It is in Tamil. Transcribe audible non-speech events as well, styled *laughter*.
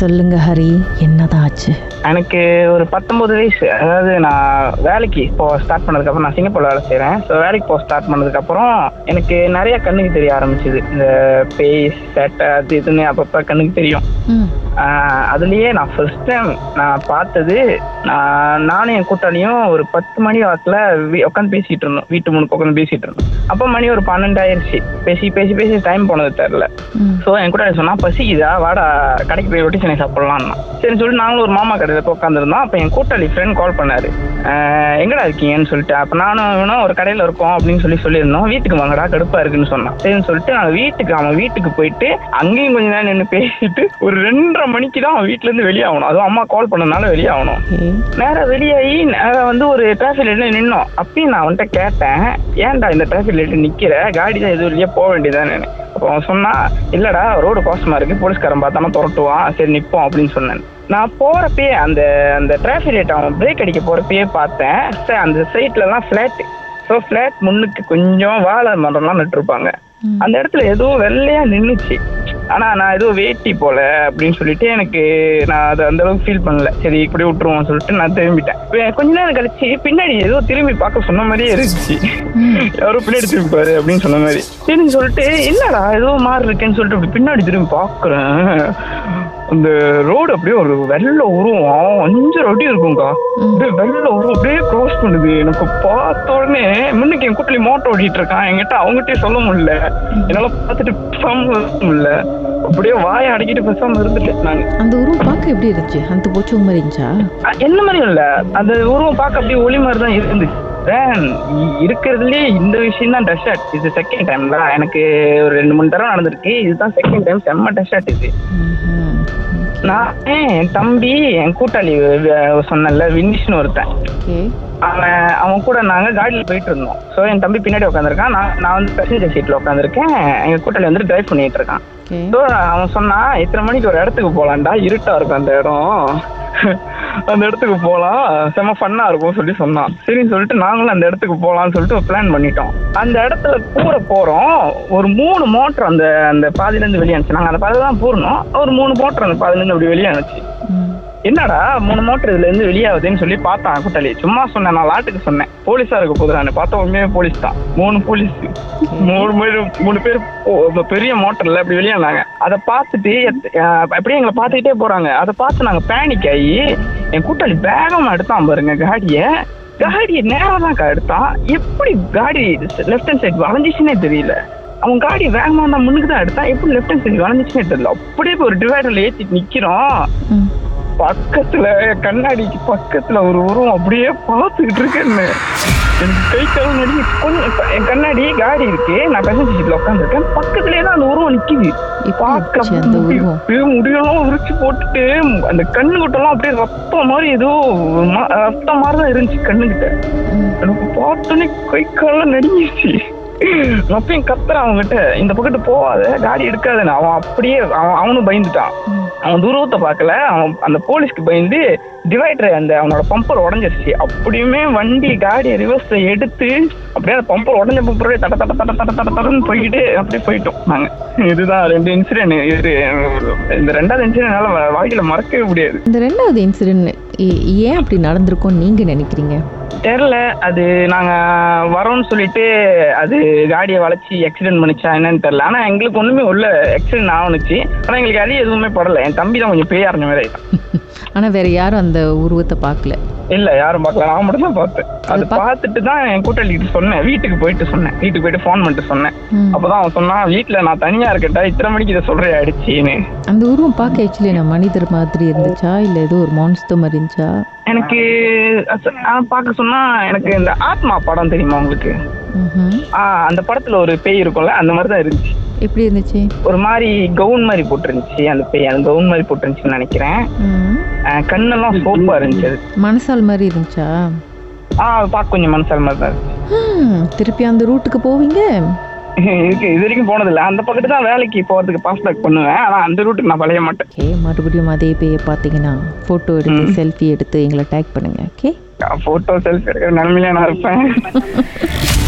சொல்லுங்க ஹரி. என்னதான் ஆச்சு? எனக்கு ஒரு பத்தொன்பது வயசு. அதாவது நான் வேலைக்கு இப்போ ஸ்டார்ட் பண்ணதுக்கப்புறம் நான் சிங்கப்பூர்ல வேலை செய்கிறேன் ஸோ வேலைக்கு போக ஸ்டார்ட் பண்ணதுக்கப்புறம் எனக்கு நிறைய கண்ணுக்கு தெரிய ஆரம்பிச்சுது. இந்த பேய் சேட்டை அது இதுன்னு அப்பப்போ கண்ணுக்கு தெரியும். அதுலயே நான் ஃபர்ஸ்ட் டைம் நான் பார்த்தது நான் நானும் என் கூட்டாளியும் ஒரு பத்து மணி வாக்கில் உட்காந்து பேசிட்டு இருந்தோம். வீட்டு முனுக்கு உட்காந்து பேசிட்டு இருந்தோம். அப்போ மணி ஒரு பன்னெண்டு ஆயிருச்சு. பேசி பேசி பேசி டைம் போனது தெரில. ஸோ என் கூட சொன்னா பசிக்குதா? வாடா கடைக்கு போய் ரொட்டி சனை சாப்பிடலாம்னா. சரின்னு சொல்லிட்டு நாங்களும் ஒரு மாமா கடையில் போய் உட்காந்துருந்தோம் அப்போ என் கூட்டாளி ஃப்ரெண்ட் கால் பண்ணாரு. எங்கடா இருக்கீங்கன்னு சொல்லிட்டு. அப்போ நானும் இவனும் ஒரு கடையில் இருக்கோம் அப்படின்னு சொல்லி சொல்லியிருந்தோம். வீட்டுக்கு வாங்கடா கடுப்பா இருக்குன்னு சொன்னான். சரின்னு சொல்லிட்டு நாங்கள் வீட்டுக்கு அவன் வீட்டுக்கு போயிட்டு அங்கேயும் கொஞ்ச நேரம் நின்று பேசிட்டு ஒரு ரெண்டரை மணிக்கு தான் அவன் வீட்டுல இருந்து வெளியே ஆகணும். அதுவும் அம்மா கால் பண்ணனால வெளியே ஆகணும். ஓகே நேரா வெளியாகி நேரா வந்து ஒரு டிராஃபிக் லைட்ல நின்னோம். அப்பயும் நான் அவன்கிட்ட கேட்டேன். ஏன்டா இந்த டிராஃபிக் லைட்ல நிக்கிற? காடி தான் எதுவும் இல்லையா போக வேண்டியதானே அப்போ அவன் சொன்னா இல்லடா ரோடு கோசமா இருக்கு. போலீஸ்காரன் பார்த்தாம துரட்டுவான் சரி நிப்போம் அப்படின்னு சொன்னேன். நான் போறப்பயே அந்த அந்த டிராஃபிக் லைட் அவன் பிரேக் அடிக்க போறப்பயே பார்த்தேன். சரி அந்த சைட்ல எல்லாம் ஃபிளாட் ஸோ ஃபிளாட் முன்னுக்கு கொஞ்சம் வாழை மரம்லாம் நட்டுருப்பாங்க. அந்த இடத்துல ஏதோ வெள்ளையா நின்னுச்சு. ஆனா நான் ஏதோ வேட்டி போல அப்படின்னு சொல்லிட்டு எனக்கு நான் அதை அந்த அளவுக்கு ஃபீல் பண்ணல. சரி இப்படி விட்டுருவோம் சொல்லிட்டு நான் திரும்பிட்டேன். கொஞ்ச நேரம் கழிச்சு பின்னாடி ஏதோ திரும்பி பார்க்க சொன்ன மாதிரியே இருந்துச்சு. யாரோ பின்னாடி திரும்பி பாரு அப்படின்னு சொன்ன மாதிரி. சரின்னு சொல்லிட்டு என்னடா ஏதோ மாறி இருக்கேன்னு சொல்லிட்டு அப்படி பின்னாடி திரும்பி பார்க்கறேன். அந்த ரோடு அப்படியே ஒரு வெள்ளை உருவம். அஞ்சு அடி இருக்கும்க்கா. அப்படியே வெள்ளை உருவம் அப்படியே க்ராஸ் பண்ணுது. எனக்கு பார்த்த உடனே முன்னுக்கு என் கூட்டலி மோட்டோ ஓடிட்டு இருக்கான். என்கிட்ட அவங்ககிட்டயே சொல்ல முடியல. என்னால பார்த்துட்டு பேசாம முடியல. அப்படியே வாயை அடக்கிட்டு பேசாம இருந்துட்டேன் நாங்க அந்த உருவம் பார்க்க எப்படி இருந்துச்சு? அந்த போச்சு மாதிரி இருந்துச்சா? என்ன மாதிரி இல்ல. அந்த உருவம் பார்க்க அப்படியே ஒளி மாதிரி தான் இருந்துச்சு. இருக்கிறதுலயே இந்த விஷயம் தான் டெஷர்ட் இது செகண்ட் டைம்ல எனக்கு ஒரு ரெண்டு மூணு தடவை நடந்திருக்கு. இதுதான் செகண்ட் டைம் செம்ம டெஷர்ட் இது. நான் என் தம்பி என் கூட்டாளி சொன்னேன்ல வினிஷ்னு ஒருத்தன். அவன் அவன் கூட நாங்க காடியில் போயிட்டு இருந்தோம். ஸோ என் தம்பி பின்னாடி உட்காந்துருக்கான் நான் நான் வந்து பேசஞ்சர் சீட்ல உட்காந்துருக்கேன் எங்க கூட்டாளி வந்து டிரைவ் பண்ணிட்டு இருக்கான். ஸோ அவன் சொன்னான் இத்தனை மணிக்கு ஒரு இடத்துக்கு போலாம்டா. இருட்டா இருக்கும் அந்த இடம். அந்த இடத்துக்கு போகலாம் செம ஃபன்னா இருக்கும் சொல்லி சொன்னான். சரின்னு சொல்லிட்டு நாங்களும் அந்த இடத்துக்கு போகலாம்னு சொல்லிட்டு பிளான் பண்ணிட்டோம். அந்த இடத்துல கூற போறோம். ஒரு மூணு மோட்டர் அந்த அந்த பாதியிலேருந்து வெளியே அனுச்சு நாங்கள் அந்த பாதியில் தான் பூரணும் ஒரு மூணு மோட்டர் அந்த பாதியில இருந்து அப்படி வெளியே என்னடா மூணு மோட்டர் இதுல இருந்து வெளியாகுதுன்னு சொல்லி பார்த்தான் கூட்டாளி. சும்மா சொன்னேன் நான் லாட்டுக்கு சொன்னேன். போலீஸா இருக்க போது நான் பார்த்த உண்மையே போலீஸ் தான். மூணு போலீஸ். மூணு பேர் மூணு பேர் பெரிய மோட்டர்ல அப்படி வெளியானாங்க அதை பார்த்துட்டு அப்படியே எங்களை பார்த்துக்கிட்டே போறாங்க. அதை பார்த்து நாங்க பேனிக் ஆகி என் கூட்டாளி வேகமா எடுத்தான் பாருங்க காடியை. காடியை நேரம் தான் எடுத்தான். எப்படி காடி லெஃப்ட் ஹேண்ட் சைடு வளைஞ்சிச்சுன்னே தெரியல. அவன் காடி வேகமா தான் முன்னுக்கு தான் எடுத்தான். எப்படி லெஃப்ட் ஹேண்ட் சைடு வளைஞ்சிச்சுன்னே தெரியல. அப்படியே ஒரு டிவைடர்ல ஏத்திட்டு நிக்கிறோம் பக்கத்துல கண்ணாடிக்கு பக்கத்துல ஒரு உருவம் அப்படியே பார்த்துக்கிட்டு இருக்கேன்னு. எனக்கு கை கால் நடுங்கி கொஞ்சம் என் கண்ணாடி காடி இருக்கு. நான் பேசஞ்சர் சீட்ல உட்காந்துருக்கேன் பக்கத்துலயே தான் அந்த உருவம் நிக்குது. முடியெல்லாம் உரிச்சு போட்டுட்டு அந்த கண்ணு கிட்டலாம் அப்படியே ரத்தம் மாதிரி ஏதோ ரத்தம் மாதிரி தான் இருந்துச்சு கண்ணுகிட்ட எனக்கு பார்த்தோன்னே கை கால்லாம் நடுங்கிடுச்சு அப்பயும் கத்துறான் அவங்ககிட்ட இந்த பக்கத்து போகாத காடி எடுக்காதுன்னு. அவன் அப்படியே அவன் அவனும் பயந்துட்டான். அவன் தூரத்தை பார்க்கல. அவன் அந்த போலீஸ்க்கு பயந்து டிவைடர் அந்த அவனோட பம்பர் உடஞ்சிருச்சு. அப்படியுமே வண்டி காடியை ரிவர்ஸை எடுத்து அப்படியே அந்த பம்பர் உடஞ்ச பம்பரே தட தட தட தட தட தடன்னு போய்கிட்டு அப்படியே போயிட்டோம் நாங்கள் இதுதான் ரெண்டு இன்சிடென்ட் இது இந்த ரெண்டாவது இன்சிடென்ட்னால வாழ்க்கையில் மறக்கவே முடியாது. இந்த ரெண்டாவது இன்சிடென்ட் ஏன் அப்படி நடந்திருக்கும்னு நீங்கள் நினைக்கிறீங்க? தெரில. அது நாங்க வரோம்னு சொல்லிட்டு அது காடியை வளைச்சி ஆக்சிடென்ட் பண்ணிச்சா என்னன்னு தெரியல ஆனா எங்களுக்கு ஒண்ணுமே உள்ள ஆக்சிடென்ட் ஆகணுச்சு. ஆனா எங்களுக்கு அது எதுவுமே படல. என் தம்பி தான் கொஞ்சம் பேய் அறிஞ்ச மாதிரி ஆயிட்டான். *laughs* ஆனா வேற யாரும் அந்த உருவத்தை பார்க்கல. இல்ல யாரும் பார்க்கல. நான் மட்டும் தான் பார்த்தேன். அது பார்த்துட்டு தான் என் கூட்டாளிகிட்ட சொன்னேன். வீட்டுக்கு போயிட்டு சொன்னேன். வீட்டுக்கு போயிட்டு ஃபோன் பண்ணிட்டு சொன்னேன். அப்பதான் அவன் சொன்னான் வீட்டுல நான் தனியா இருக்கட்டா? இத்தனை மணிக்கு இதை சொல்றேன் அடிச்சின்னு? அந்த உருவம் பார்க்க ஆக்சுவலி நான் மனிதர் மாதிரி இருந்துச்சா? இல்ல ஏதோ ஒரு மான்ஸ்டர் மாதிரி இருந்துச்சா? எனக்கு பார்க்க சொன்னா எனக்கு இந்த ஆத்மா படம் தெரியுமா உங்களுக்கு? அந்த படத்துல ஒரு பேய் இருக்கும்ல அந்த மாதிரி தான் இருந்துச்சு. எப்படி இருந்துச்சு? ஒரு மாதிரி கவுன் மாதிரி போட்டுருந்துச்சு. அந்த பேய் அந்த கவுன் மாதிரி போட்டுருந்துச்சுன்னு நினைக்கிறேன். கண்ணெல்லாம் சோப்பா இருந்துச்சு. மனசால் மாதிரி இருந்துச்சா? ஆ பார்க்க கொஞ்சம் மனசால் மாதிரி தான் திருப்பி அந்த ரூட்டுக்கு போவீங்க? இதுக்கு இது வரைக்கும் போனதில்ல. அந்த பக்கத்து தான் வேலைக்கு போறதுக்கு பாஸ் பேக் பண்ணுவேன். ஆனா அந்த ரூட்டுக்கு நான் பழைய மாட்டேன். ஓகே மறுபடியும் அதே பேயை பார்த்தீங்கன்னா ஃபோட்டோ எடுத்து செல்ஃபி எடுத்து எங்களை டேக் பண்ணுங்க ஓகே? போட்டோ செல்ஃபி எடுக்கிற நிலைமையில நான் இருப்பேன். *laughs*